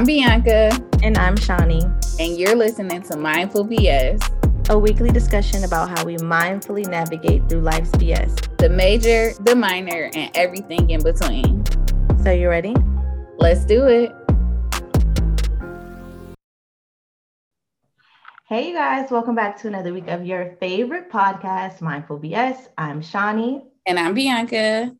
I'm Bianca. And I'm Shawnee. And you're listening to Mindful BS, a weekly discussion about how we mindfully navigate through life's BS the major, the minor, and everything in between. So, you ready? Let's do it. Hey, you guys, welcome back to another week of your favorite podcast, Mindful BS. I'm Shawnee. And I'm Bianca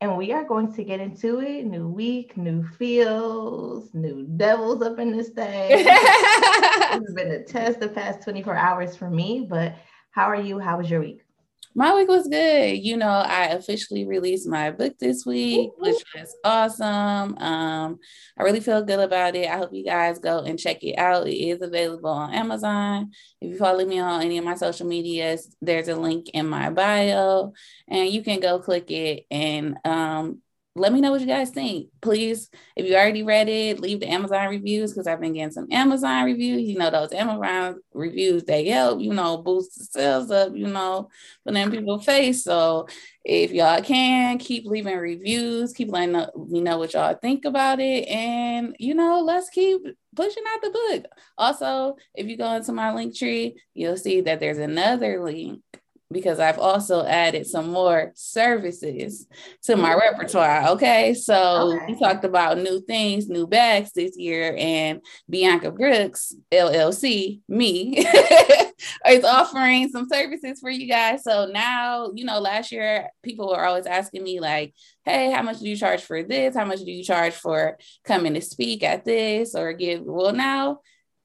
and we are going to get into it. New week, new feels, new devils up in this thing. it's been a test the past 24 hours for me, but how are you? How was your week? My week was good. You know, I officially released my book this week, which was awesome. Um, I really feel good about it. I hope you guys go and check it out. It is available on Amazon. If you follow me on any of my social medias, there's a link in my bio, and you can go click it and um, let me know what you guys think. Please, if you already read it, leave the Amazon reviews because I've been getting some Amazon reviews. You know, those Amazon reviews, they help, you know, boost the sales up, you know, put in people's face. So if y'all can, keep leaving reviews, keep letting me know what y'all think about it. And, you know, let's keep pushing out the book. Also, if you go into my Linktree, you'll see that there's another link because I've also added some more services to my mm. repertoire. Okay. So okay. we talked about new things, new bags this year, and Bianca Brooks, LLC, me, is offering some services for you guys. So now, you know, last year people were always asking me, like, hey, how much do you charge for this? How much do you charge for coming to speak at this or give? Well, now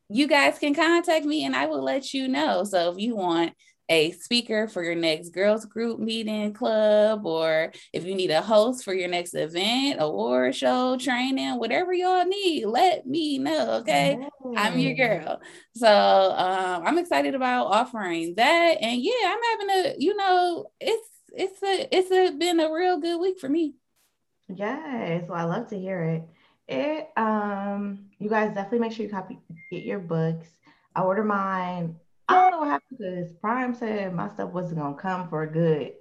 you guys can contact me and I will let you know. So if you want, a speaker for your next girls group meeting club or if you need a host for your next event award show training whatever y'all need let me know okay? I'm your girl. So um, i'm excited about offering that. And yeah i'm having a you know it's it's a it's a been a real good week for me. Yes. Well i love to hear it. It um you guys definitely make sure you copy get your books. I order mine I don't know happened because Prime said my stuff wasn't gonna come for a good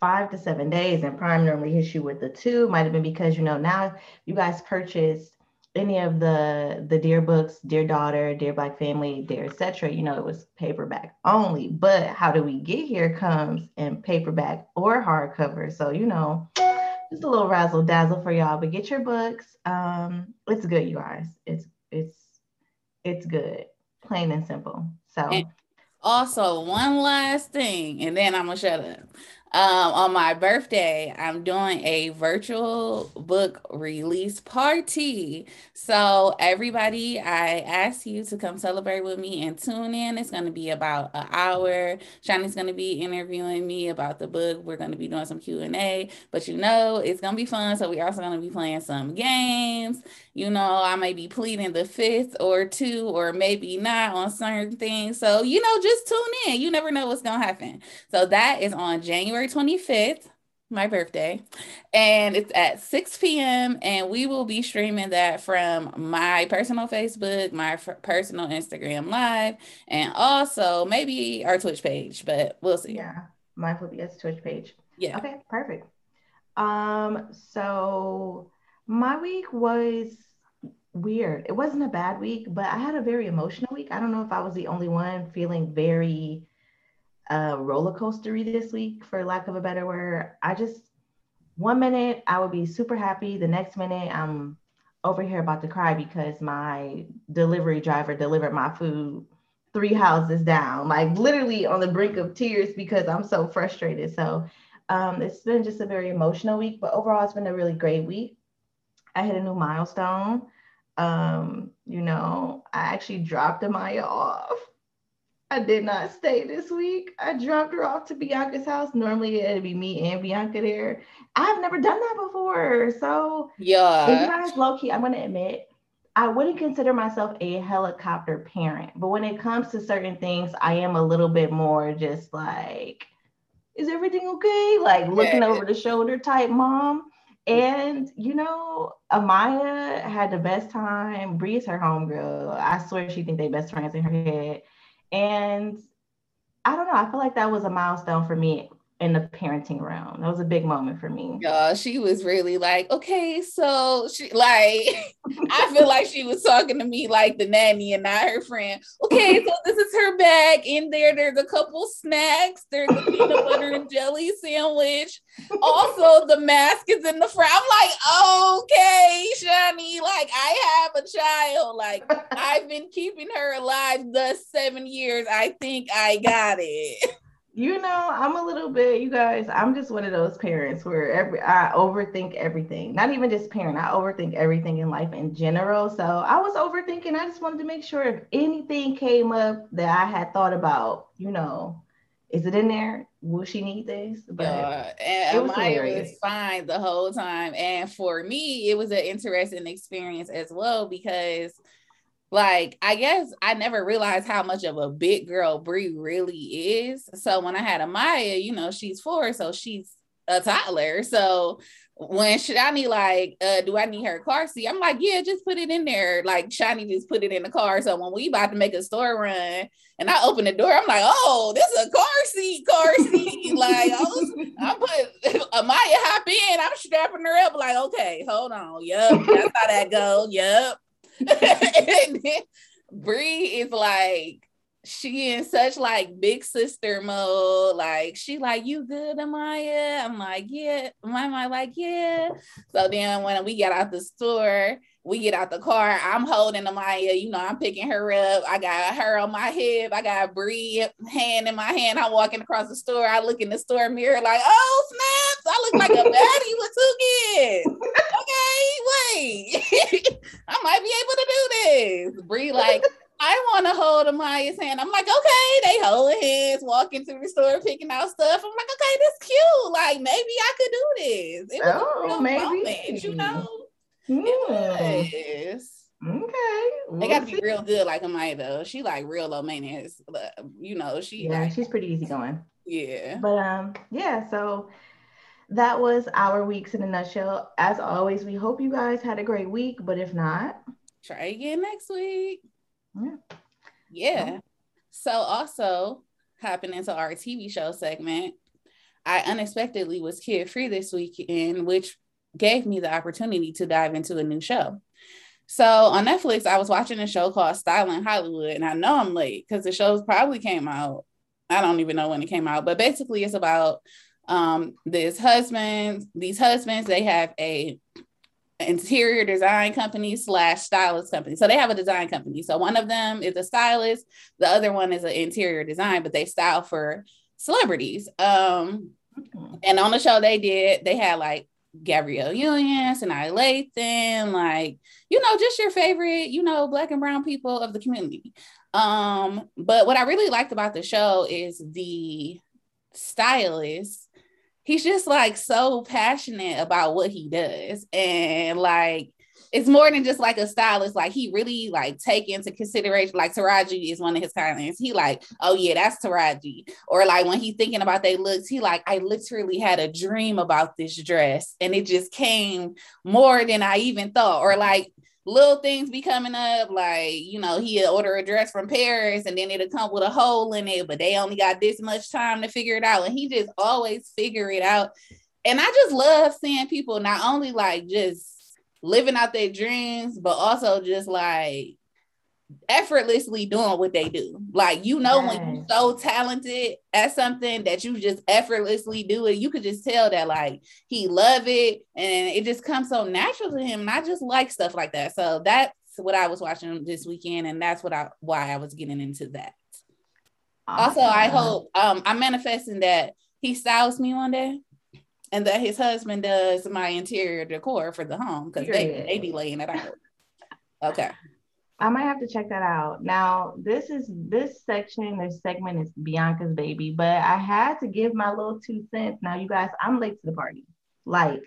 five to seven days, and Prime normally hits you with the two. Might have been because you know now you guys purchased any of the the Dear books, Dear Daughter, Dear Black Family, Dear etc. You know it was paperback only, but How Do We Get Here comes in paperback or hardcover. So you know just a little razzle dazzle for y'all. But get your books. Um, it's good, you guys. It's it's it's good, plain and simple. So. And also, one last thing, and then I'm gonna shut up. Um, on my birthday, I'm doing a virtual book release party. So, everybody, I ask you to come celebrate with me and tune in. It's going to be about an hour. Shawnee's going to be interviewing me about the book. We're going to be doing some Q&A, but you know, it's going to be fun. So, we're also going to be playing some games. You know, I may be pleading the fifth or two, or maybe not on certain things. So, you know, just tune in. You never know what's going to happen. So, that is on January January 25th, my birthday, and it's at 6 p.m. And we will be streaming that from my personal Facebook, my f- personal Instagram Live, and also maybe our Twitch page, but we'll see. Yeah, Mindful BS Twitch page. Yeah. Okay, perfect. Um, so my week was weird. It wasn't a bad week, but I had a very emotional week. I don't know if I was the only one feeling very uh, roller coastery this week, for lack of a better word. I just one minute I would be super happy, the next minute I'm over here about to cry because my delivery driver delivered my food three houses down, like literally on the brink of tears because I'm so frustrated. So um, it's been just a very emotional week, but overall it's been a really great week. I hit a new milestone. Um, you know, I actually dropped Amaya off I did not stay this week. I dropped her off to Bianca's house. Normally it'd be me and Bianca there. I've never done that before. So yeah, you guys low key, I'm gonna admit, I wouldn't consider myself a helicopter parent, but when it comes to certain things, I am a little bit more just like, is everything okay? Like looking yeah. over the shoulder type mom. And you know, Amaya had the best time. Bree's her homegirl. I swear she think they best friends in her head. And I don't know, I feel like that was a milestone for me in the parenting realm. That was a big moment for me. Yeah, she was really like, okay, so she like I feel like she was talking to me like the nanny and not her friend. Okay, so this is her bag. In there, there's a couple snacks. There's a peanut butter and jelly sandwich. Also, the mask is in the front. I'm like, okay, Shawnee, like I have a child. Like I've been keeping her alive the seven years. I think I got it. You know, I'm a little bit, you guys, I'm just one of those parents where every I overthink everything. Not even just parent, I overthink everything in life in general. So I was overthinking. I just wanted to make sure if anything came up that I had thought about, you know, is it in there? Will she need this? But yeah, and it was, Amaya was fine the whole time. And for me, it was an interesting experience as well because like I guess I never realized how much of a big girl Brie really is. So when I had Amaya, you know, she's four, so she's a toddler. So when Shawnee like, uh, do I need her car seat? I'm like, yeah, just put it in there. Like Shawnee just put it in the car. So when we about to make a store run and I open the door, I'm like, oh, this is a car seat, car seat. like I put Amaya hop in, I'm strapping her up, like, okay, hold on. Yep, that's how that go. Yep. and Brie is like, she in such like big sister mode. Like she like, you good, Amaya? I'm like, yeah. Am like, yeah. So then when we get out the store, we get out the car. I'm holding Amaya, you know, I'm picking her up. I got her on my hip. I got Brie hand in my hand. I'm walking across the store. I look in the store mirror like, oh snaps! I look like a baddie with two kids. Okay, wait. I might be able to do this. Brie like. I want to hold Amaya's hand. I'm like, okay, they hold hands, walking through the store, picking out stuff. I'm like, okay, this cute. Like maybe I could do this. It was oh, a real maybe. moment, you know. Mm. Yes. Okay. We'll they got to be real good, like Amaya though. She like real low maintenance. But, You know, she yeah, like, she's pretty easy going. Yeah. But um, yeah. So that was our weeks in a nutshell. As always, we hope you guys had a great week. But if not, try again next week. Yeah. Yeah. So also hopping into our TV show segment, I unexpectedly was kid free this weekend, which gave me the opportunity to dive into a new show. So on Netflix, I was watching a show called Styling Hollywood, and I know I'm late because the show probably came out. I don't even know when it came out, but basically it's about um this husband, these husbands, they have a interior design company slash stylist company. So they have a design company. So one of them is a stylist, the other one is an interior design, but they style for celebrities. Um, and on the show they did, they had like Gabrielle Union, Sanaa Lathan, like, you know, just your favorite, you know, black and brown people of the community. Um, but what I really liked about the show is the stylist he's just like so passionate about what he does and like it's more than just like a stylist. Like he really like take into consideration. Like Taraji is one of his clients. He like, oh yeah, that's Taraji. Or like when he thinking about they looks, he like, I literally had a dream about this dress, and it just came more than I even thought. Or like little things be coming up, like you know, he'll order a dress from Paris and then it'll come with a hole in it, but they only got this much time to figure it out. And he just always figure it out. And I just love seeing people not only like just living out their dreams, but also just like effortlessly doing what they do. Like you know yes. when you're so talented at something that you just effortlessly do it, you could just tell that like he love it and it just comes so natural to him. And I just like stuff like that. So that's what I was watching this weekend, and that's what I why I was getting into that. Awesome. Also, I hope um I'm manifesting that he styles me one day. And that his husband does my interior decor for the home because they, they be laying it out. Okay. I might have to check that out. Now, this is this section, this segment is Bianca's baby, but I had to give my little two cents. Now, you guys, I'm late to the party. Like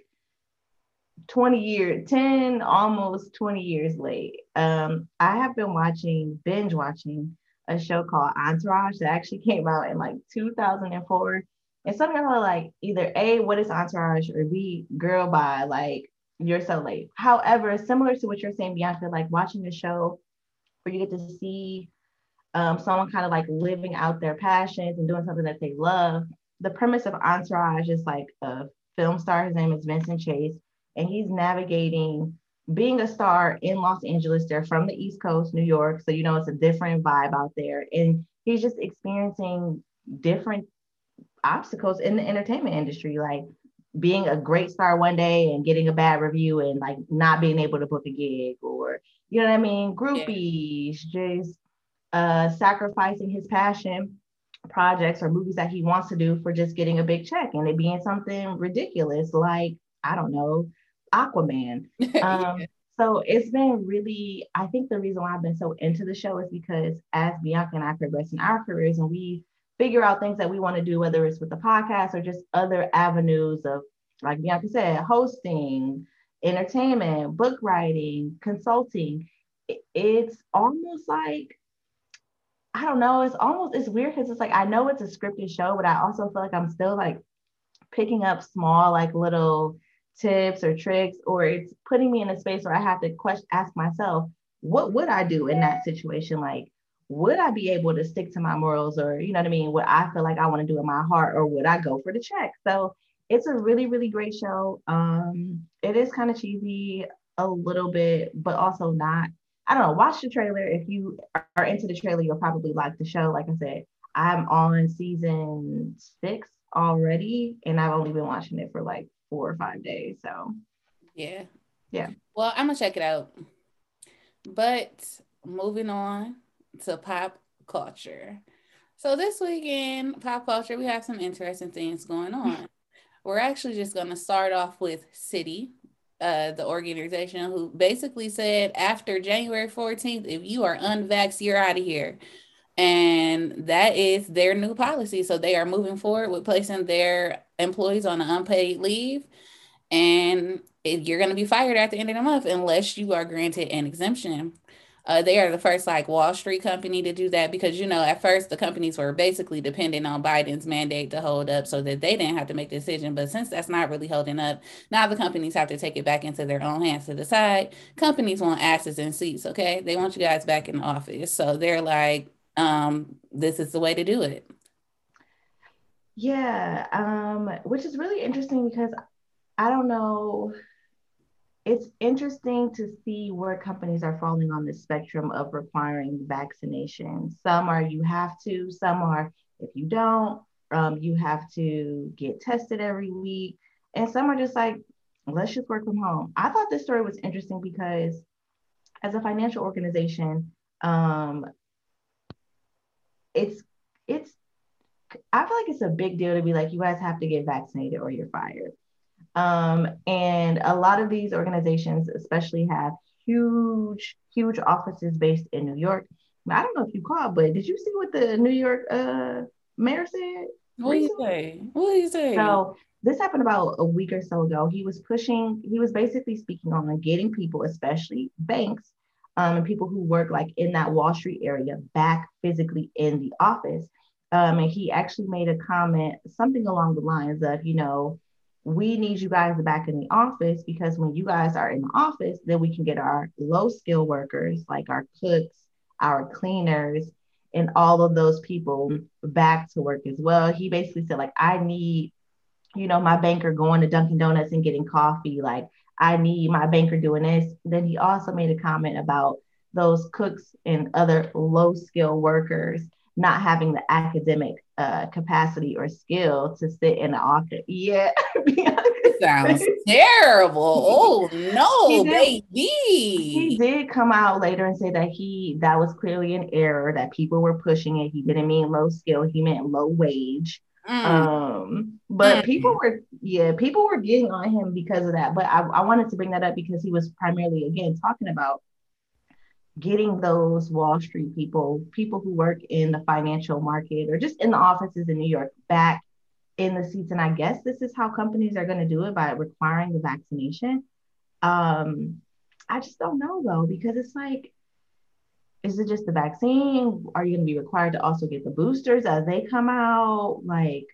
20 years, 10, almost 20 years late. Um, I have been watching, binge watching a show called Entourage that actually came out in like 2004. And some people are like either A, what is Entourage, or B, Girl by like you're so late. However, similar to what you're saying, Bianca, like watching the show where you get to see um, someone kind of like living out their passions and doing something that they love. the premise of Entourage is like a film star. His name is Vincent Chase, and he's navigating being a star in Los Angeles. They're from the East Coast, New York, so you know it's a different vibe out there, and he's just experiencing different obstacles in the entertainment industry, like being a great star one day and getting a bad review and like not being able to book a gig or you know what I mean, groupies, yeah. just uh sacrificing his passion projects or movies that he wants to do for just getting a big check and it being something ridiculous like I don't know, Aquaman. Um, yeah. So it's been really, I think the reason why I've been so into the show is because as Bianca and I progress in our careers and we figure out things that we want to do, whether it's with the podcast or just other avenues of, like Bianca said, hosting, entertainment, book writing, consulting. It's almost like, I don't know, it's almost, it's weird because it's like, I know it's a scripted show, but I also feel like I'm still like picking up small, like little tips or tricks, or it's putting me in a space where I have to question, ask myself, what would I do in that situation? Like, would I be able to stick to my morals or, you know what I mean, what I feel like I want to do in my heart, or would I go for the check? So it's a really, really great show. Um, it is kind of cheesy a little bit, but also not. I don't know. Watch the trailer. If you are into the trailer, you'll probably like the show. Like I said, I'm on season six already, and I've only been watching it for like four or five days. So, yeah. Yeah. Well, I'm going to check it out. But moving on to pop culture. So this weekend, pop culture, we have some interesting things going on. We're actually just going to start off with Citi, uh, the organization who basically said after January 14th, if you are unvaxxed, you're out of here. And that is their new policy. So they are moving forward with placing their employees on an unpaid leave. And you're going to be fired at the end of the month unless you are granted an exemption. Uh, they are the first like Wall Street company to do that because you know at first the companies were basically dependent on Biden's mandate to hold up so that they didn't have to make the decision. But since that's not really holding up, now the companies have to take it back into their own hands to decide. Companies want asses and seats, okay? They want you guys back in the office, so they're like, um, this is the way to do it. Yeah, um, which is really interesting because I don't know it's interesting to see where companies are falling on the spectrum of requiring vaccination. Some are you have to, some are if you don't, um, you have to get tested every week. And some are just like, let's just work from home. I thought this story was interesting because as a financial organization, um, it's it's I feel like it's a big deal to be like, you guys have to get vaccinated or you're fired. Um, and a lot of these organizations, especially, have huge, huge offices based in New York. I don't know if you caught, but did you see what the New York uh, mayor said? What do you say? What do you say? So this happened about a week or so ago. He was pushing, he was basically speaking on getting people, especially banks, um, and people who work like in that Wall Street area back physically in the office. Um, and he actually made a comment, something along the lines of, you know, we need you guys back in the office because when you guys are in the office, then we can get our low skill workers like our cooks, our cleaners, and all of those people mm-hmm. back to work as well. He basically said, like, I need, you know, my banker going to Dunkin' Donuts and getting coffee. Like, I need my banker doing this. Then he also made a comment about those cooks and other low skill workers not having the academic uh, capacity or skill to sit in the office. Yeah. sounds terrible. Oh no, he did, baby. He did come out later and say that he that was clearly an error, that people were pushing it. He didn't mean low skill, he meant low wage. Mm. Um, but mm. people were yeah, people were getting on him because of that. But I, I wanted to bring that up because he was primarily again talking about getting those Wall Street people, people who work in the financial market or just in the offices in New York back in the seats. And I guess this is how companies are going to do it by requiring the vaccination. Um, I just don't know though, because it's like, is it just the vaccine? Are you going to be required to also get the boosters as they come out? Like,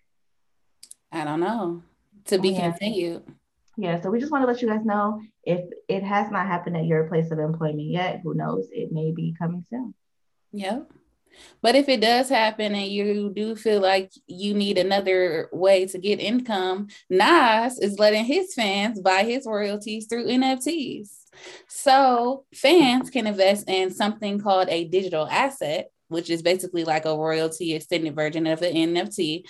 I don't know. To be yeah. continued. Yeah, so we just want to let you guys know if it has not happened at your place of employment yet, who knows, it may be coming soon. Yep. But if it does happen and you do feel like you need another way to get income, Nas is letting his fans buy his royalties through NFTs. So fans can invest in something called a digital asset, which is basically like a royalty extended version of an NFT.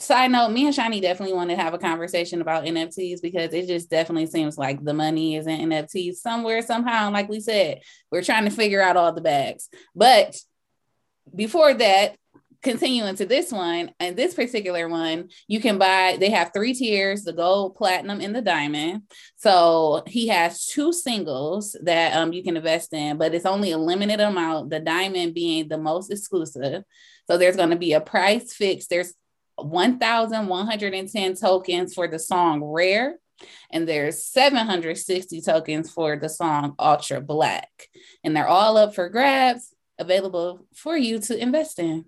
Side note, me and Shawnee definitely want to have a conversation about NFTs because it just definitely seems like the money is in NFTs somewhere, somehow. Like we said, we're trying to figure out all the bags. But before that, continuing to this one and this particular one you can buy they have three tiers the gold platinum and the diamond so he has two singles that um, you can invest in but it's only a limited amount the diamond being the most exclusive so there's going to be a price fix there's 1110 tokens for the song rare and there's 760 tokens for the song ultra black and they're all up for grabs available for you to invest in.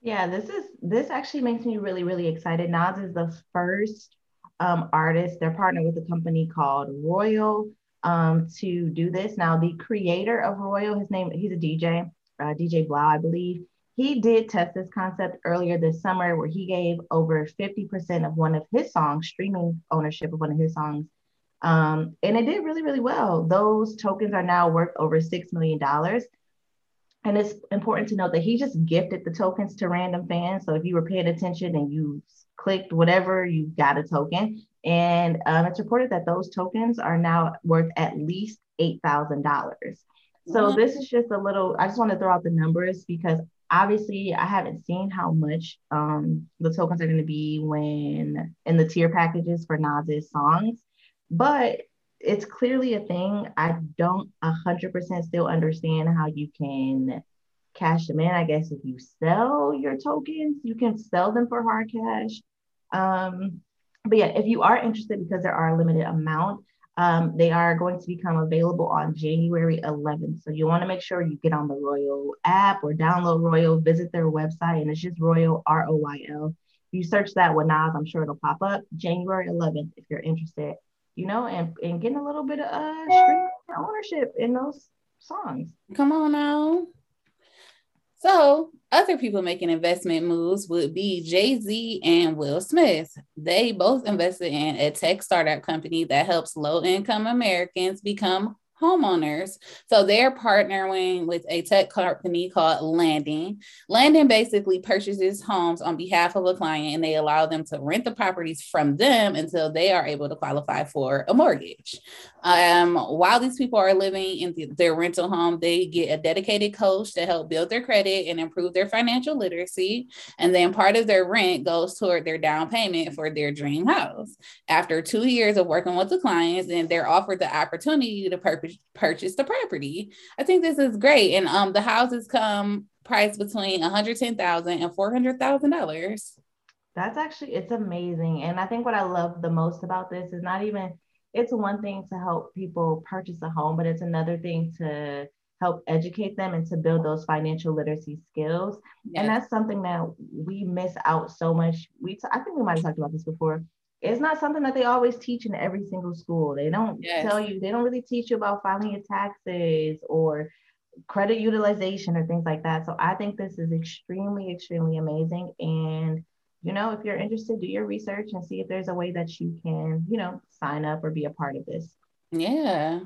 Yeah, this is this actually makes me really really excited. Nas is the first um, artist. They're partnered with a company called Royal um, to do this. Now, the creator of Royal, his name, he's a DJ, uh, DJ Blau, I believe. He did test this concept earlier this summer, where he gave over 50% of one of his songs, streaming ownership of one of his songs, um, and it did really, really well. Those tokens are now worth over $6 million. And it's important to note that he just gifted the tokens to random fans. So if you were paying attention and you clicked whatever, you got a token. And um, it's reported that those tokens are now worth at least $8,000. So this is just a little, I just want to throw out the numbers because obviously I haven't seen how much um, the tokens are going to be when in the tier packages for Nas's songs. But it's clearly a thing. I don't a hundred percent still understand how you can cash them in. I guess if you sell your tokens, you can sell them for hard cash. Um, but yeah, if you are interested, because there are a limited amount, um, they are going to become available on January 11th. So you want to make sure you get on the Royal app or download Royal, visit their website, and it's just Royal R O Y L. If you search that with Nas, I'm sure it'll pop up January 11th if you're interested you know, and, and getting a little bit of uh, ownership in those songs. Come on now. So, other people making investment moves would be Jay Z and Will Smith. They both invested in a tech startup company that helps low income Americans become homeowners. So they're partnering with a tech company called Landing. Landing basically purchases homes on behalf of a client and they allow them to rent the properties from them until they are able to qualify for a mortgage. Um, while these people are living in the, their rental home, they get a dedicated coach to help build their credit and improve their financial literacy. And then part of their rent goes toward their down payment for their dream house. After two years of working with the clients, then they're offered the opportunity to purchase purchase the property. I think this is great. And um the houses come priced between $110,000 and $400,000. That's actually it's amazing. And I think what I love the most about this is not even it's one thing to help people purchase a home, but it's another thing to help educate them and to build those financial literacy skills. Yes. And that's something that we miss out so much. We t- I think we might have talked about this before it's not something that they always teach in every single school. They don't yes. tell you, they don't really teach you about filing your taxes or credit utilization or things like that. So I think this is extremely, extremely amazing. And, you know, if you're interested, do your research and see if there's a way that you can, you know, sign up or be a part of this. Yeah.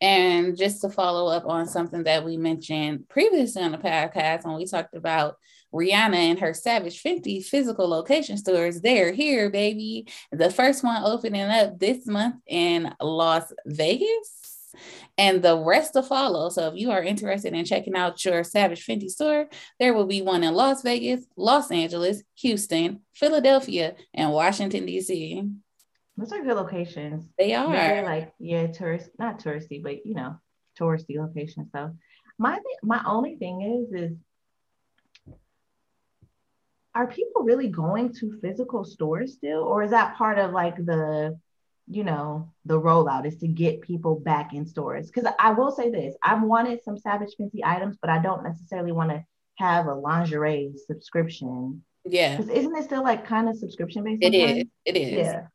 And just to follow up on something that we mentioned previously on the podcast when we talked about Rihanna and her Savage Fenty physical location stores, they're here, baby. The first one opening up this month in Las Vegas and the rest to follow. So if you are interested in checking out your Savage Fenty store, there will be one in Las Vegas, Los Angeles, Houston, Philadelphia, and Washington, D.C. Those are good locations. They are. They're like, yeah, tourist, not touristy, but you know, touristy locations. So my my only thing is is are people really going to physical stores still? Or is that part of like the you know the rollout is to get people back in stores? Because i will say this i've wanted some savage fenty items but i don't necessarily want to have a lingerie subscription. Yeah. Isn't it still like kind of subscription based it is. it is. Yeah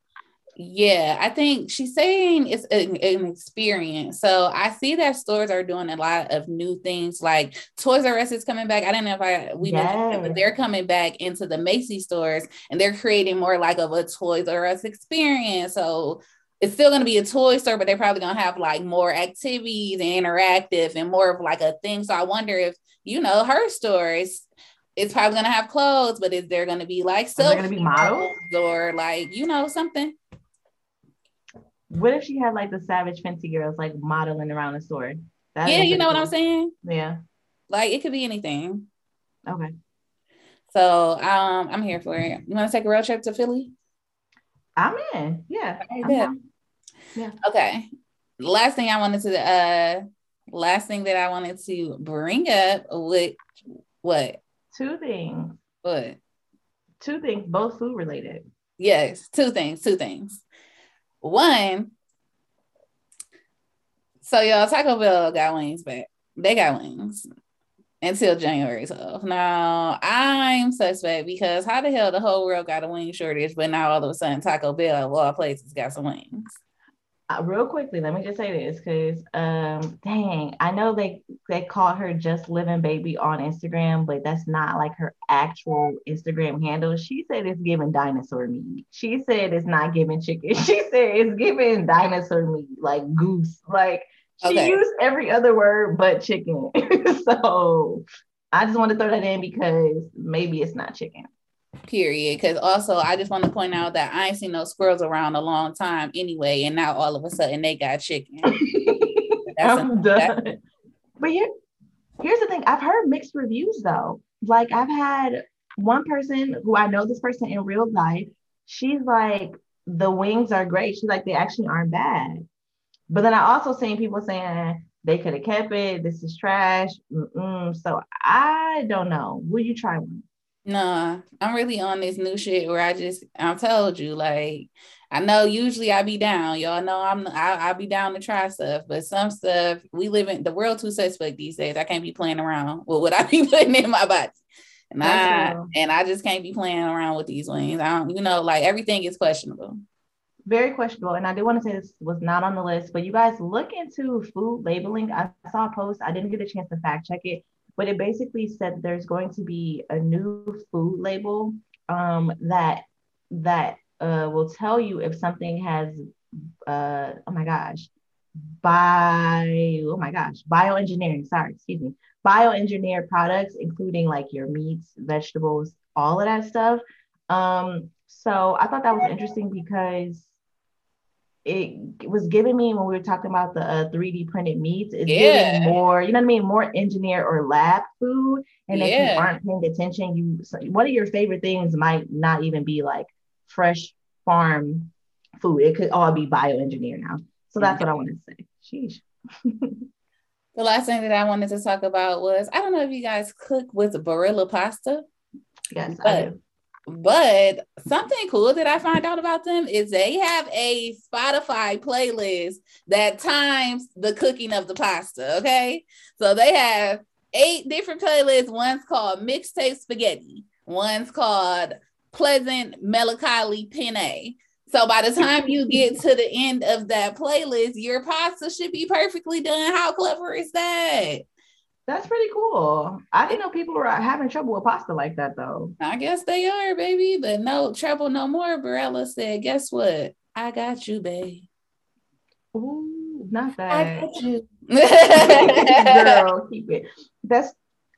Yeah, I think she's saying it's an, an, experience. So I see that stores are doing a lot of new things, like Toys R Us is coming back. I don't know if I we yes. mentioned it, but they're coming back into the Macy stores and they're creating more like of a Toys R Us experience. So it's still going to be a toy store, but they're probably going to have like more activities and interactive and more of like a thing. So I wonder if you know her stores it's probably going to have clothes, but is there going to be like so going to be models or like you know something? What if she had like the Savage Fenty girls like modeling around the store? That yeah, you know what I'm saying? Yeah. Like it could be anything. Okay. So um I'm here for it. You want to take a road trip to Philly? I'm in. Yeah. Yeah. Okay. Last thing I wanted to uh last thing that I wanted to bring up with what? Two things. What? Two things, both food related. Yes, two things, two things. One, so y'all, Taco Bell got wings back. They got wings until January 12th. Now I'm suspect because how the hell the whole world got a wing shortage, but now all of a sudden Taco Bell of all places got some wings uh, real quickly, let me just say this because um dang, I know they they call her just living baby on Instagram, but that's not like her actual Instagram handle. She said it's giving dinosaur meat. She said it's not giving chicken. She said it's giving dinosaur meat, like goose. Like she okay. used every other word but chicken. so I just want to throw that in because maybe it's not chicken period. Because also, I just want to point out that I ain't seen no squirrels around a long time anyway, and now all of a sudden they got chicken. I'm done. But here, here's the thing: I've heard mixed reviews though. Like I've had one person who I know this person in real life. She's like, the wings are great. She's like, they actually aren't bad. But then I also seen people saying they could have kept it. This is trash. Mm-mm. So I don't know. Will you try one? Nah, I'm really on this new shit where I just I told you like I know usually I be down. Y'all know I'm I I be down to try stuff, but some stuff we live in the world too suspect these days. I can't be playing around with what I be putting in my body. And I and I just can't be playing around with these wings. I don't, you know, like everything is questionable. Very questionable. And I do want to say this was not on the list, but you guys look into food labeling. I saw a post. I didn't get a chance to fact check it, but it basically said there's going to be a new food label um, that that uh, will tell you if something has uh, oh my gosh by oh my gosh bioengineering sorry excuse me bioengineered products including like your meats vegetables all of that stuff. Um so i thought that was interesting because it was giving me when we were talking about the uh, 3D printed meats, it's yeah. giving more, you know what I mean, more engineer or lab food. And yeah. if you aren't paying attention, you so one of your favorite things might not even be like fresh farm food. It could all be bioengineered now. So that's what I wanted to say. Sheesh. the last thing that I wanted to talk about was I don't know if you guys cook with Barilla pasta. Yes, but I do. But something cool that I find out about them is they have a Spotify playlist that times the cooking of the pasta. Okay. So they have eight different playlists. One's called Mixtape Spaghetti, one's called Pleasant Melancholy Penne. So by the time you get to the end of that playlist, your pasta should be perfectly done. How clever is that? That's pretty cool. I didn't know people were having trouble with pasta like that though. I guess they are, baby. But no trouble no more. Barilla said, guess what? I got you, babe. Ooh, not that. I got you. Girl, keep it. That's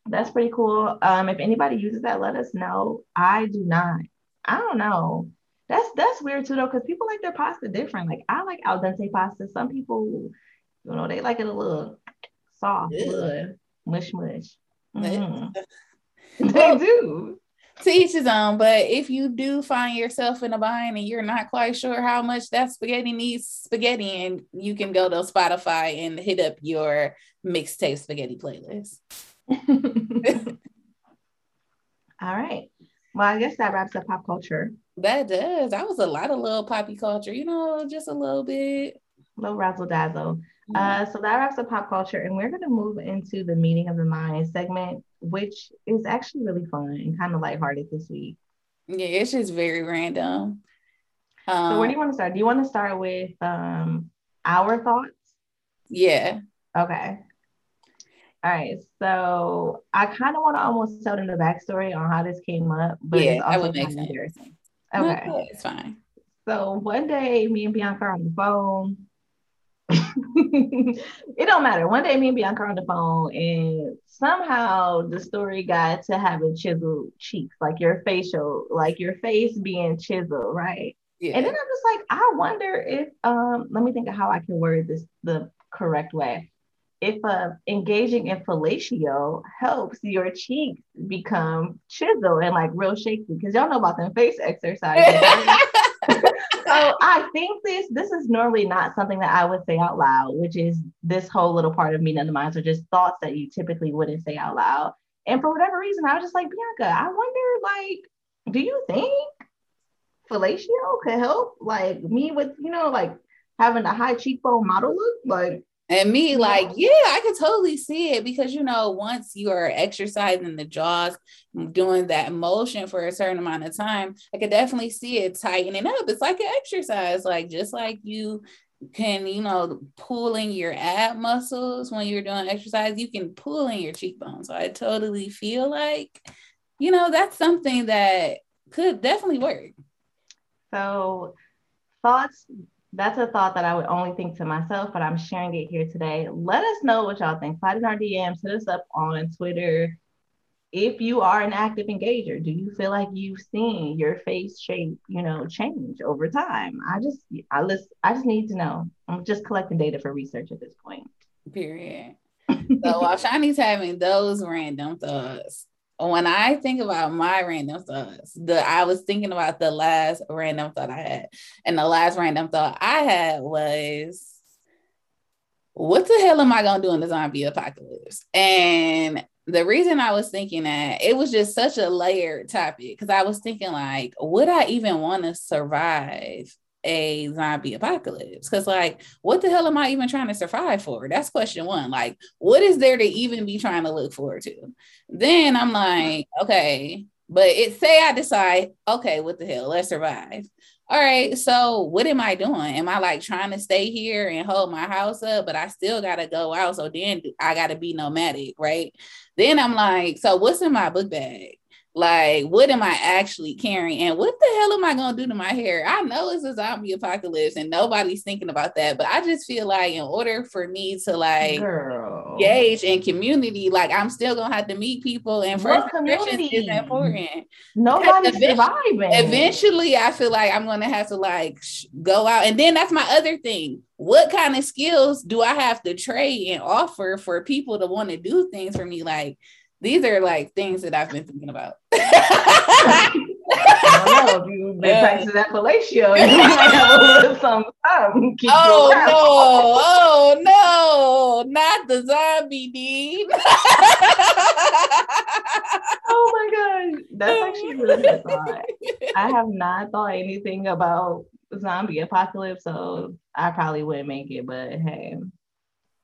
that's pretty cool. Um, if anybody uses that, let us know. I do not. I don't know. That's that's weird too though, because people like their pasta different. Like I like al dente pasta. Some people, you know, they like it a little soft. Yeah mush mush. Mm. they do. To each his own, but if you do find yourself in a bind and you're not quite sure how much that spaghetti needs spaghetti, and you can go to Spotify and hit up your mixtape spaghetti playlist. All right. Well, I guess that wraps up pop culture. That does. That was a lot of little poppy culture, you know, just a little bit. A Little razzle dazzle. Uh, so that wraps up pop culture, and we're going to move into the meeting of the mind segment, which is actually really fun and kind of lighthearted this week. Yeah, it's just very random. Um, so where do you want to start? Do you want to start with um our thoughts? Yeah. Okay. All right. So I kind of want to almost tell them the backstory on how this came up, but yeah, that would make sense. Okay. No, it's fine. So one day, me and Bianca are on the phone. it don't matter. One day, me and Bianca on the phone, and somehow the story got to having chiseled cheeks, like your facial, like your face being chiseled, right? Yeah. And then I'm just like, I wonder if um, let me think of how I can word this the correct way. If uh, engaging in fellatio helps your cheeks become chiseled and like real shaky, because y'all know about them face exercises. so I think this this is normally not something that I would say out loud, which is this whole little part of me none of mine are just thoughts that you typically wouldn't say out loud. And for whatever reason, I was just like, Bianca, I wonder, like, do you think fellatio could help like me with, you know, like having a high cheekbone model look? Like and me, like, yeah, I could totally see it because you know, once you are exercising the jaws, doing that motion for a certain amount of time, I could definitely see it tightening up. It's like an exercise, like just like you can, you know, pulling your ab muscles when you're doing exercise, you can pull in your cheekbones. So I totally feel like, you know, that's something that could definitely work. So, thoughts that's a thought that I would only think to myself, but I'm sharing it here today. Let us know what y'all think. Slide in our DMs, hit us up on Twitter. If you are an active engager, do you feel like you've seen your face shape, you know, change over time? I just, I list, I just need to know. I'm just collecting data for research at this point. Period. so while Shawnee's having those random thoughts, when I think about my random thoughts, the I was thinking about the last random thought I had, and the last random thought I had was, "What the hell am I gonna do in the zombie apocalypse?" And the reason I was thinking that it was just such a layered topic because I was thinking like, would I even want to survive a zombie apocalypse. Cause like, what the hell am I even trying to survive for? That's question one. Like, what is there to even be trying to look forward to? Then I'm like, okay, but it say I decide, okay, what the hell? Let's survive. All right, so what am I doing? Am I like trying to stay here and hold my house up, but I still gotta go out? So then I gotta be nomadic, right? Then I'm like, so what's in my book bag? Like, what am I actually carrying? And what the hell am I gonna do to my hair? I know it's a zombie apocalypse and nobody's thinking about that, but I just feel like in order for me to like Girl. engage in community, like I'm still gonna have to meet people and first impressions is important. Nobody's surviving. Eventually, I feel like I'm gonna have to like sh- go out, and then that's my other thing. What kind of skills do I have to trade and offer for people to want to do things for me? Like these are like things that I've been thinking about. I don't know if you've been practicing that fellatio, you might have a little something. oh no! Oh no! Not the zombie Dean. oh my god, that's actually really good thought. I have not thought anything about zombie apocalypse, so I probably wouldn't make it. But hey,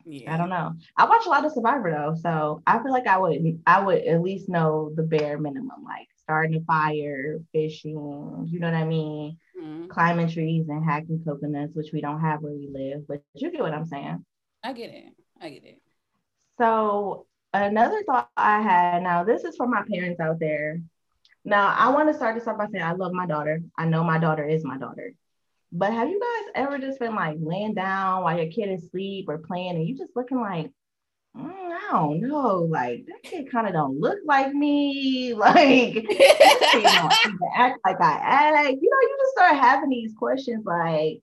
yeah. I don't know. I watch a lot of Survivor though, so I feel like I would I would at least know the bare minimum, like starting a fire, fishing, you know what I mean, mm-hmm. climbing trees and hacking coconuts, which we don't have where we live. But you get what I'm saying. I get it. I get it. So another thought I had now, this is for my parents out there. Now I want to start this off by saying I love my daughter. I know my daughter is my daughter. But have you guys ever just been like laying down while your kid is asleep or playing and you just looking like, mm, I don't know, like that kid kind of don't look like me, like you know, act like I act. You know, you just start having these questions like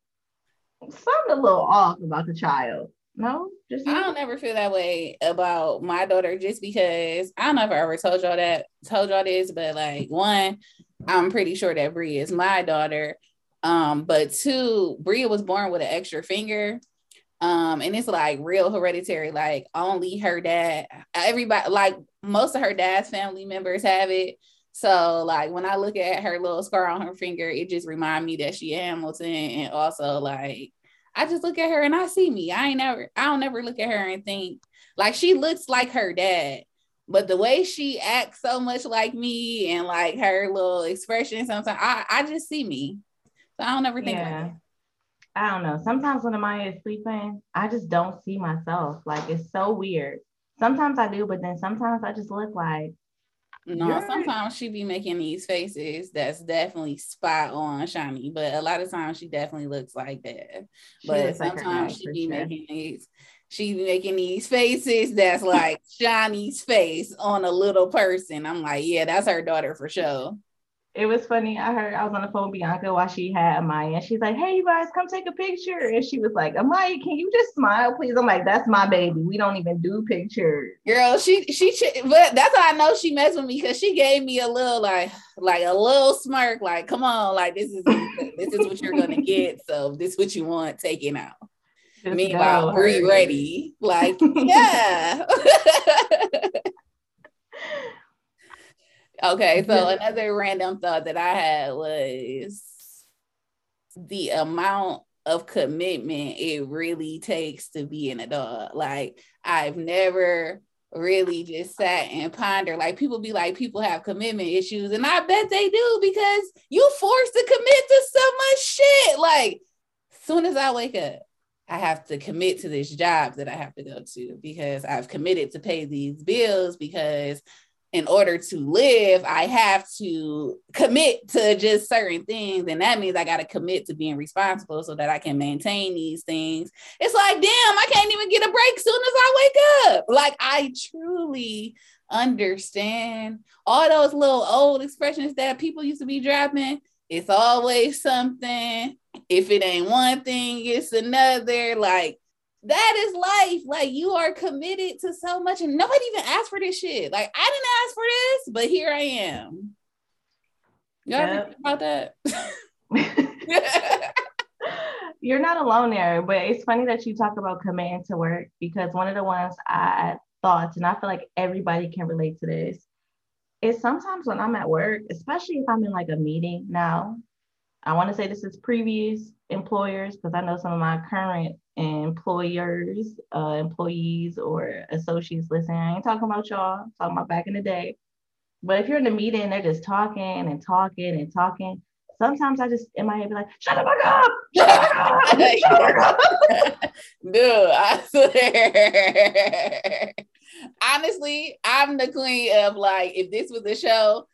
something a little off about the child. No, just I don't ever feel that way about my daughter just because I don't know if I ever told y'all that told y'all this, but like one, I'm pretty sure that Bree is my daughter. Um, but two, Bria was born with an extra finger. Um, and it's like real hereditary, like only her dad, everybody, like most of her dad's family members have it. So like when I look at her little scar on her finger, it just remind me that she Hamilton. And also like I just look at her and I see me. I ain't never, I don't never look at her and think like she looks like her dad. But the way she acts so much like me and like her little expression sometimes I, I just see me. So I don't ever think yeah. Like I don't know. Sometimes when Amaya is sleeping, I just don't see myself. Like it's so weird. Sometimes I do, but then sometimes I just look like no, You're... sometimes she be making these faces that's definitely spot on shiny, but a lot of times she definitely looks like that. She but sometimes like she be sure. making these she be making these faces that's like Shawnee's face on a little person. I'm like, yeah, that's her daughter for sure it was funny. I heard I was on the phone with Bianca while she had Amaya, and she's like, "Hey, you guys, come take a picture." And she was like, "Amaya, can you just smile, please?" I'm like, "That's my baby. We don't even do pictures." Girl, she she, but that's how I know she messed with me because she gave me a little like like a little smirk, like, "Come on, like this is this is what you're gonna get. So this is what you want. Take it out." Just Meanwhile, Bree ready, like, yeah. Okay, so another random thought that I had was the amount of commitment it really takes to be an adult. Like I've never really just sat and ponder. Like people be like, people have commitment issues, and I bet they do because you forced to commit to so much shit. Like soon as I wake up, I have to commit to this job that I have to go to because I've committed to pay these bills because in order to live, I have to commit to just certain things. And that means I got to commit to being responsible so that I can maintain these things. It's like, damn, I can't even get a break soon as I wake up. Like, I truly understand all those little old expressions that people used to be dropping. It's always something. If it ain't one thing, it's another. Like, that is life. Like you are committed to so much, and nobody even asked for this shit. Like I didn't ask for this, but here I am. Y'all yep. think about that? You're not alone there, but it's funny that you talk about committing to work because one of the ones I thought, and I feel like everybody can relate to this, is sometimes when I'm at work, especially if I'm in like a meeting now, I want to say this is previous employers because I know some of my current employers, uh, employees, or associates listening. I ain't talking about y'all, I'm talking about back in the day. But if you're in a meeting, they're just talking and talking and talking. Sometimes I just in my head be like, shut the fuck up! Shut the fuck up! Shut the fuck up! Dude, I swear. Honestly, I'm the queen of like, if this was a show,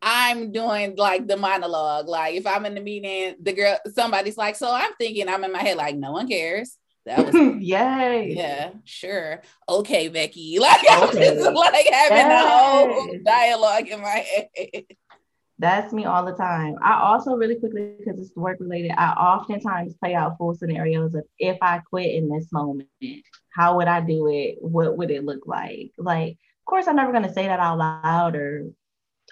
I'm doing like the monologue. Like if I'm in the meeting, the girl, somebody's like, so I'm thinking, I'm in my head, like, no one cares. That was yay. Yeah, sure. Okay, Becky. Like okay. I'm just like having Yay. a whole dialogue in my head. That's me all the time. I also really quickly, because it's work related, I oftentimes play out full scenarios of if I quit in this moment, how would I do it? What would it look like? Like, of course, I'm never gonna say that out loud or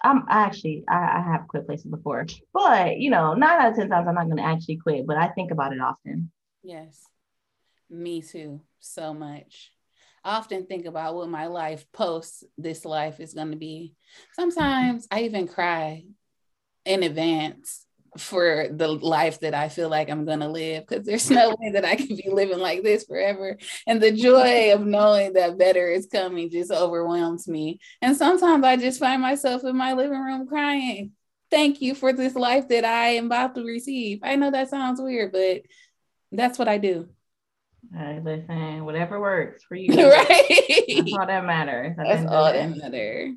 I'm actually I, I have quit places before, but you know, nine out of ten times I'm not going to actually quit, but I think about it often. Yes, me too, so much. I often think about what my life post this life is going to be. Sometimes I even cry in advance for the life that I feel like I'm going to live because there's no way that I can be living like this forever. And the joy of knowing that better is coming just overwhelms me. And sometimes I just find myself in my living room crying. Thank you for this life that I am about to receive. I know that sounds weird, but that's what I do. Hey, listen, whatever works for you. right. That's all that matters. That's all that matters.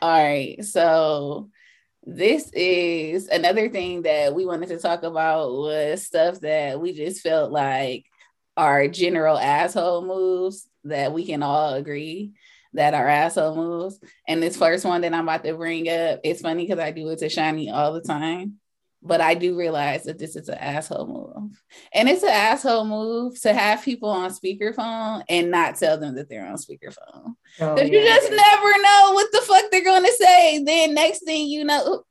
All right. So this is another thing that we wanted to talk about was stuff that we just felt like are general asshole moves that we can all agree that are asshole moves. And this first one that I'm about to bring up, it's funny because I do it to Shawnee all the time but I do realize that this is an asshole move. And it's an asshole move to have people on speakerphone and not tell them that they're on speakerphone. Because oh, yeah. you just never know what the fuck they're going to say. Then next thing you know,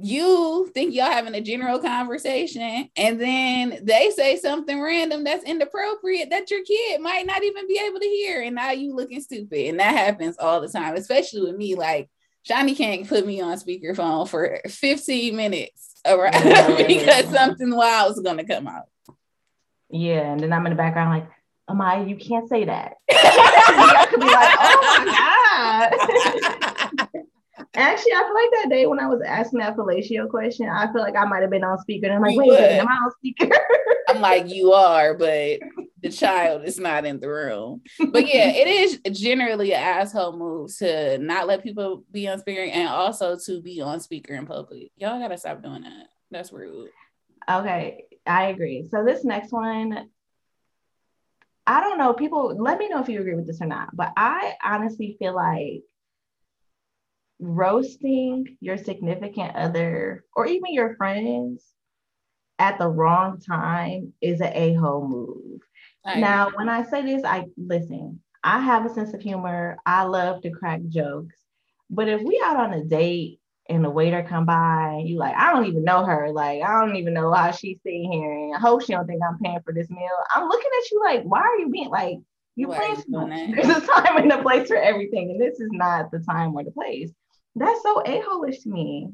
you think y'all having a general conversation and then they say something random that's inappropriate that your kid might not even be able to hear and now you looking stupid and that happens all the time especially with me like Johnny can't put me on speakerphone for 15 minutes around because something wild is gonna come out. Yeah, and then I'm in the background like, Amaya, you can't say that. I could be like, oh my God. Actually, I feel like that day when I was asking that fellatio question, I feel like I might have been on speaker. And I'm like, wait, wait, am I on speaker? I'm like, you are, but the child is not in the room. But yeah, it is generally an asshole move to not let people be on speaker and also to be on speaker in public. Y'all gotta stop doing that. That's rude. Okay, I agree. So this next one, I don't know. People, let me know if you agree with this or not. But I honestly feel like roasting your significant other or even your friends at the wrong time is an a-hole move. Now, when I say this, I listen, I have a sense of humor. I love to crack jokes. But if we out on a date and the waiter come by and you like, I don't even know her. Like, I don't even know how she's sitting here. And I hope she don't think I'm paying for this meal. I'm looking at you like, why are you being like, you playing There's a time and a place for everything. And this is not the time or the place. That's so a-holish to me.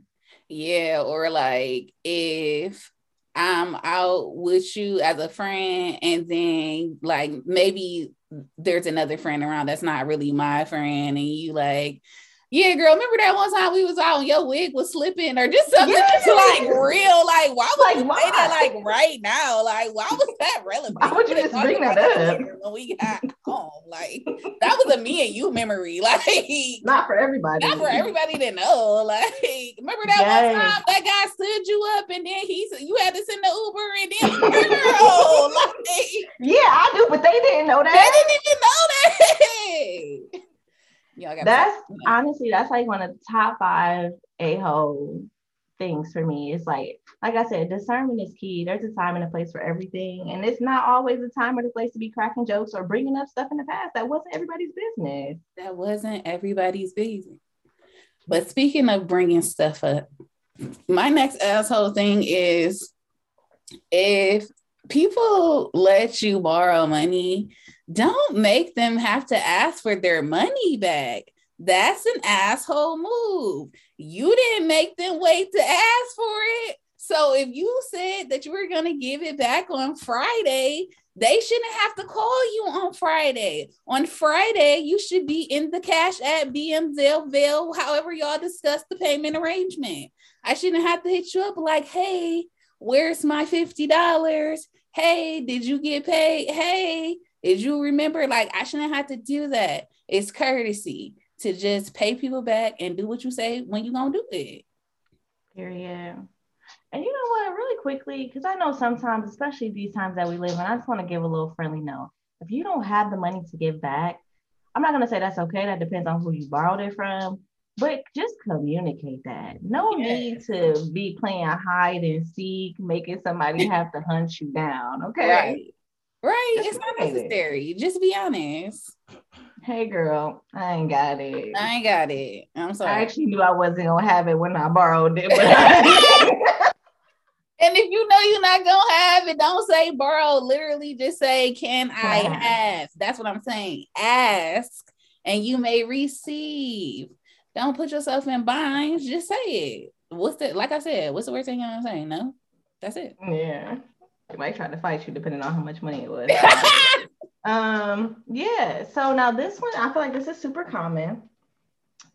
Yeah, or like if I'm out with you as a friend, and then like maybe there's another friend around that's not really my friend, and you like, yeah, girl, remember that one time we was out and your wig was slipping or just something yes. like real? Like, why would like, you why? say that like right now? Like, why was that relevant? Why would you just bring that up? When we got home, like that was a me and you memory. Like, not for everybody. Not for everybody to know. Like, remember that yes. one time that guy stood you up and then he you had to send the Uber and then girl, like, yeah, I do, but they didn't know that. They didn't even know that. Yeah, that's honestly that's like one of the top five a hole things for me. It's like, like I said, discernment is key. There's a time and a place for everything, and it's not always a time or the place to be cracking jokes or bringing up stuff in the past that wasn't everybody's business. That wasn't everybody's business. But speaking of bringing stuff up, my next asshole thing is if people let you borrow money don't make them have to ask for their money back. That's an asshole move. You didn't make them wait to ask for it. So if you said that you were going to give it back on Friday, they shouldn't have to call you on Friday. On Friday, you should be in the cash at BM Veil, however y'all discuss the payment arrangement. I shouldn't have to hit you up like, hey, where's my $50? Hey, did you get paid? Hey, did you remember? Like, I shouldn't have to do that. It's courtesy to just pay people back and do what you say when you're going to do it. Period. And you know what? Really quickly, because I know sometimes, especially these times that we live in, I just want to give a little friendly note. If you don't have the money to give back, I'm not going to say that's okay. That depends on who you borrowed it from. But just communicate that. No yeah. need to be playing hide and seek, making somebody have to hunt you down. Okay. Right. Right. It's not necessary. Just be honest. Hey girl, I ain't got it. I ain't got it. I'm sorry. I actually knew I wasn't gonna have it when I borrowed it. and if you know you're not gonna have it, don't say borrow. Literally just say, Can I have? That's what I'm saying. Ask and you may receive. Don't put yourself in binds, just say it. What's the like I said, what's the worst thing I'm saying? No, that's it. Yeah. They might try to fight you depending on how much money it was. um, yeah. So now this one, I feel like this is super common.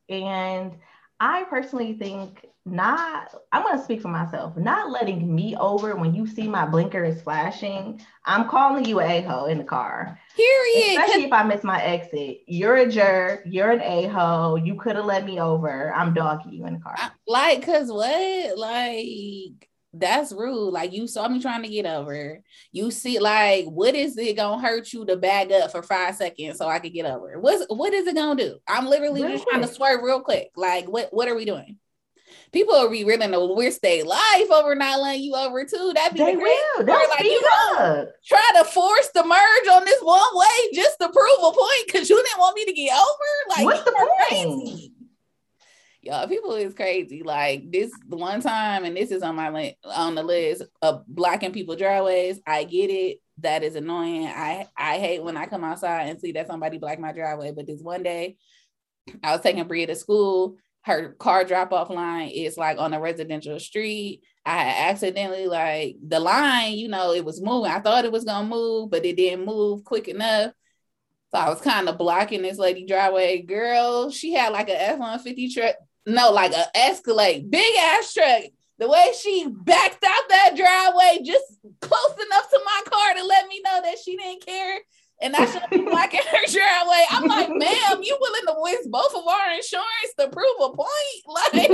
And I personally think not, I'm gonna speak for myself, not letting me over when you see my blinker is flashing. I'm calling you a hole in the car. Period. Especially if I miss my exit. You're a jerk. You're an a hole. You could have let me over. I'm dogging you in the car. Like, cause what? Like, that's rude. Like you saw me trying to get over. You see, like, what is it gonna hurt you to back up for five seconds so I could get over? What's what is it gonna do? I'm literally just trying to swerve real quick. Like, what what are we doing? People will be really know we're stay life over not letting you over too. That'd be they the will. They'll like, you know, try to force the merge on this one way just to prove a point because you didn't want me to get over. Like, what's the point? Crazy y'all people is crazy. Like this one time and this is on my li- on the list of blocking people driveways i get it. That is annoying. I i hate when i come outside and see that somebody blocked my driveway but this one day i was taking bria to school. Her car drop off line is like on a residential street. I accidentally like the line you know it was moving. I thought it was gonna move but it didn't move quick enough. So I was kind of blocking this lady driveway. Girl, she had like a F-150 truck No, like a Escalade, big ass truck. The way she backed out that driveway just close enough to my car to let me know that she didn't care and I should be blocking her driveway. I'm like, ma'am, you willing to waste both of our insurance to prove a point? Like,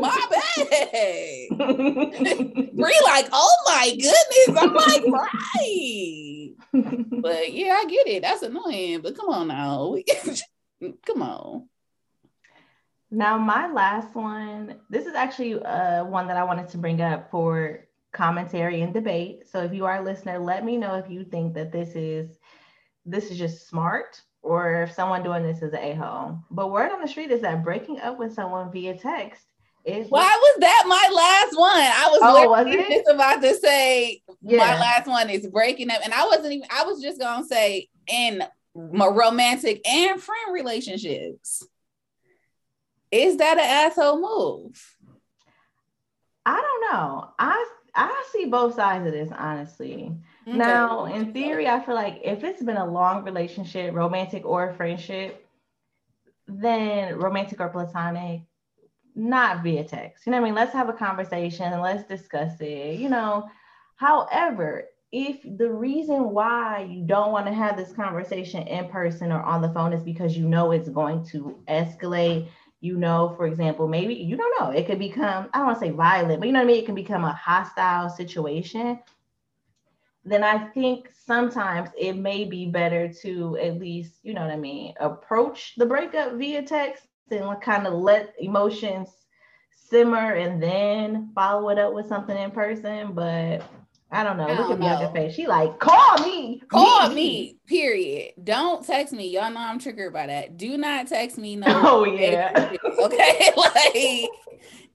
my bad. Bree, like, oh my goodness. I'm like, right. but yeah, I get it. That's annoying. But come on now. come on. Now, my last one, this is actually uh, one that I wanted to bring up for commentary and debate. So if you are a listener, let me know if you think that this is this is just smart or if someone doing this is an a-hole. But word on the street is that breaking up with someone via text is why was that my last one? I was oh, was just about to say yeah. my last one is breaking up. And I wasn't even I was just gonna say in my romantic and friend relationships. Is that an asshole move? I don't know. I I see both sides of this, honestly. Okay. Now, in theory, I feel like if it's been a long relationship, romantic or friendship, then romantic or platonic, not via text. You know what I mean? Let's have a conversation and let's discuss it, you know. However, if the reason why you don't want to have this conversation in person or on the phone is because you know it's going to escalate, you know, for example, maybe you don't know, it could become, I don't want to say violent, but you know what I mean? It can become a hostile situation then I think sometimes it may be better to at least, you know what I mean, approach the breakup via text and kind of let emotions simmer and then follow it up with something in person. But I don't know. I Look at Bianca face. She like, call me. Call me. me. Period. Don't text me. Y'all know I'm triggered by that. Do not text me. No. Oh yeah. Okay. like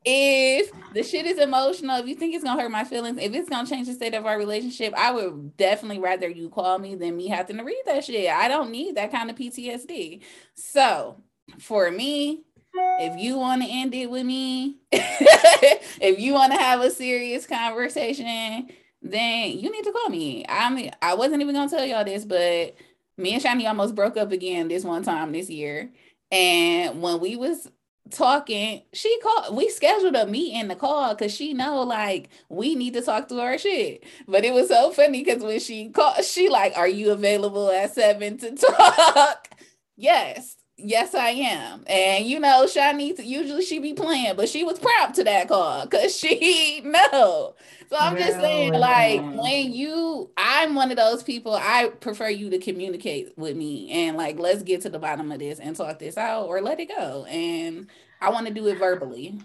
if the shit is emotional, if you think it's gonna hurt my feelings, if it's gonna change the state of our relationship, I would definitely rather you call me than me having to read that shit. I don't need that kind of PTSD. So for me, if you want to end it with me, if you want to have a serious conversation, then you need to call me. I mean, I wasn't even gonna tell y'all this, but me and Shawnee almost broke up again this one time this year. And when we was talking she called we scheduled a meet in the call because she know like we need to talk to our shit but it was so funny because when she called she like are you available at seven to talk yes yes i am. And you know Shawnee usually she be playing but she was prompt to that call because she know. So i'm just saying like um when you i'm one of those people i prefer you to communicate with me and like let's get to the bottom of this and talk this out or let it go. And i want to do it verbally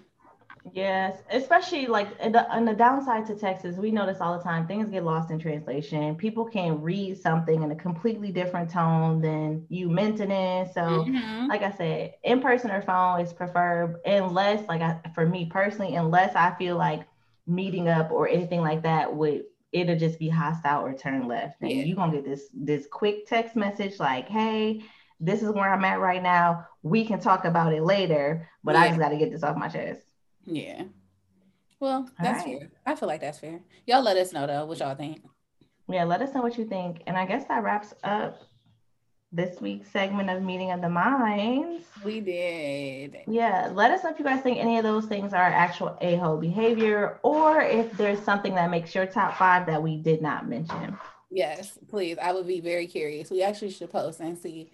Yes, especially like on the, the downside to Texas, we notice all the time things get lost in translation. People can read something in a completely different tone than you meant it in. So, mm-hmm. like I said, in person or phone is preferred, unless, like I, for me personally, unless I feel like meeting up or anything like that would it'll just be hostile or turn left. And yeah. you're gonna get this this quick text message like, hey, this is where I'm at right now. We can talk about it later, but yeah. I just gotta get this off my chest. Yeah. Well, that's right. fair. I feel like that's fair. Y'all let us know though what y'all think. Yeah, let us know what you think. And I guess that wraps up this week's segment of Meeting of the Minds. We did. Yeah, let us know if you guys think any of those things are actual a-hole behavior or if there's something that makes your top five that we did not mention. Yes, please. I would be very curious. We actually should post and see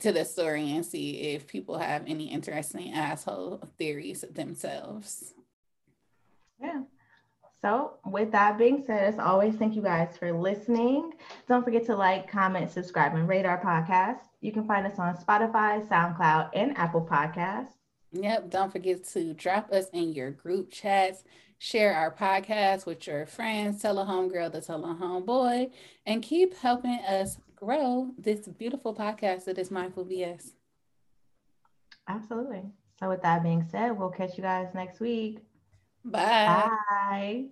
to the story and see if people have any interesting asshole theories themselves. Yeah. So, with that being said, as always, thank you guys for listening. Don't forget to like, comment, subscribe, and rate our podcast. You can find us on Spotify, SoundCloud, and Apple Podcasts. Yep. Don't forget to drop us in your group chats, share our podcast with your friends, tell a homegirl to tell a homeboy, and keep helping us grow this beautiful podcast that is Mindful BS. Absolutely. So, with that being said, we'll catch you guys next week. Bye. Bye.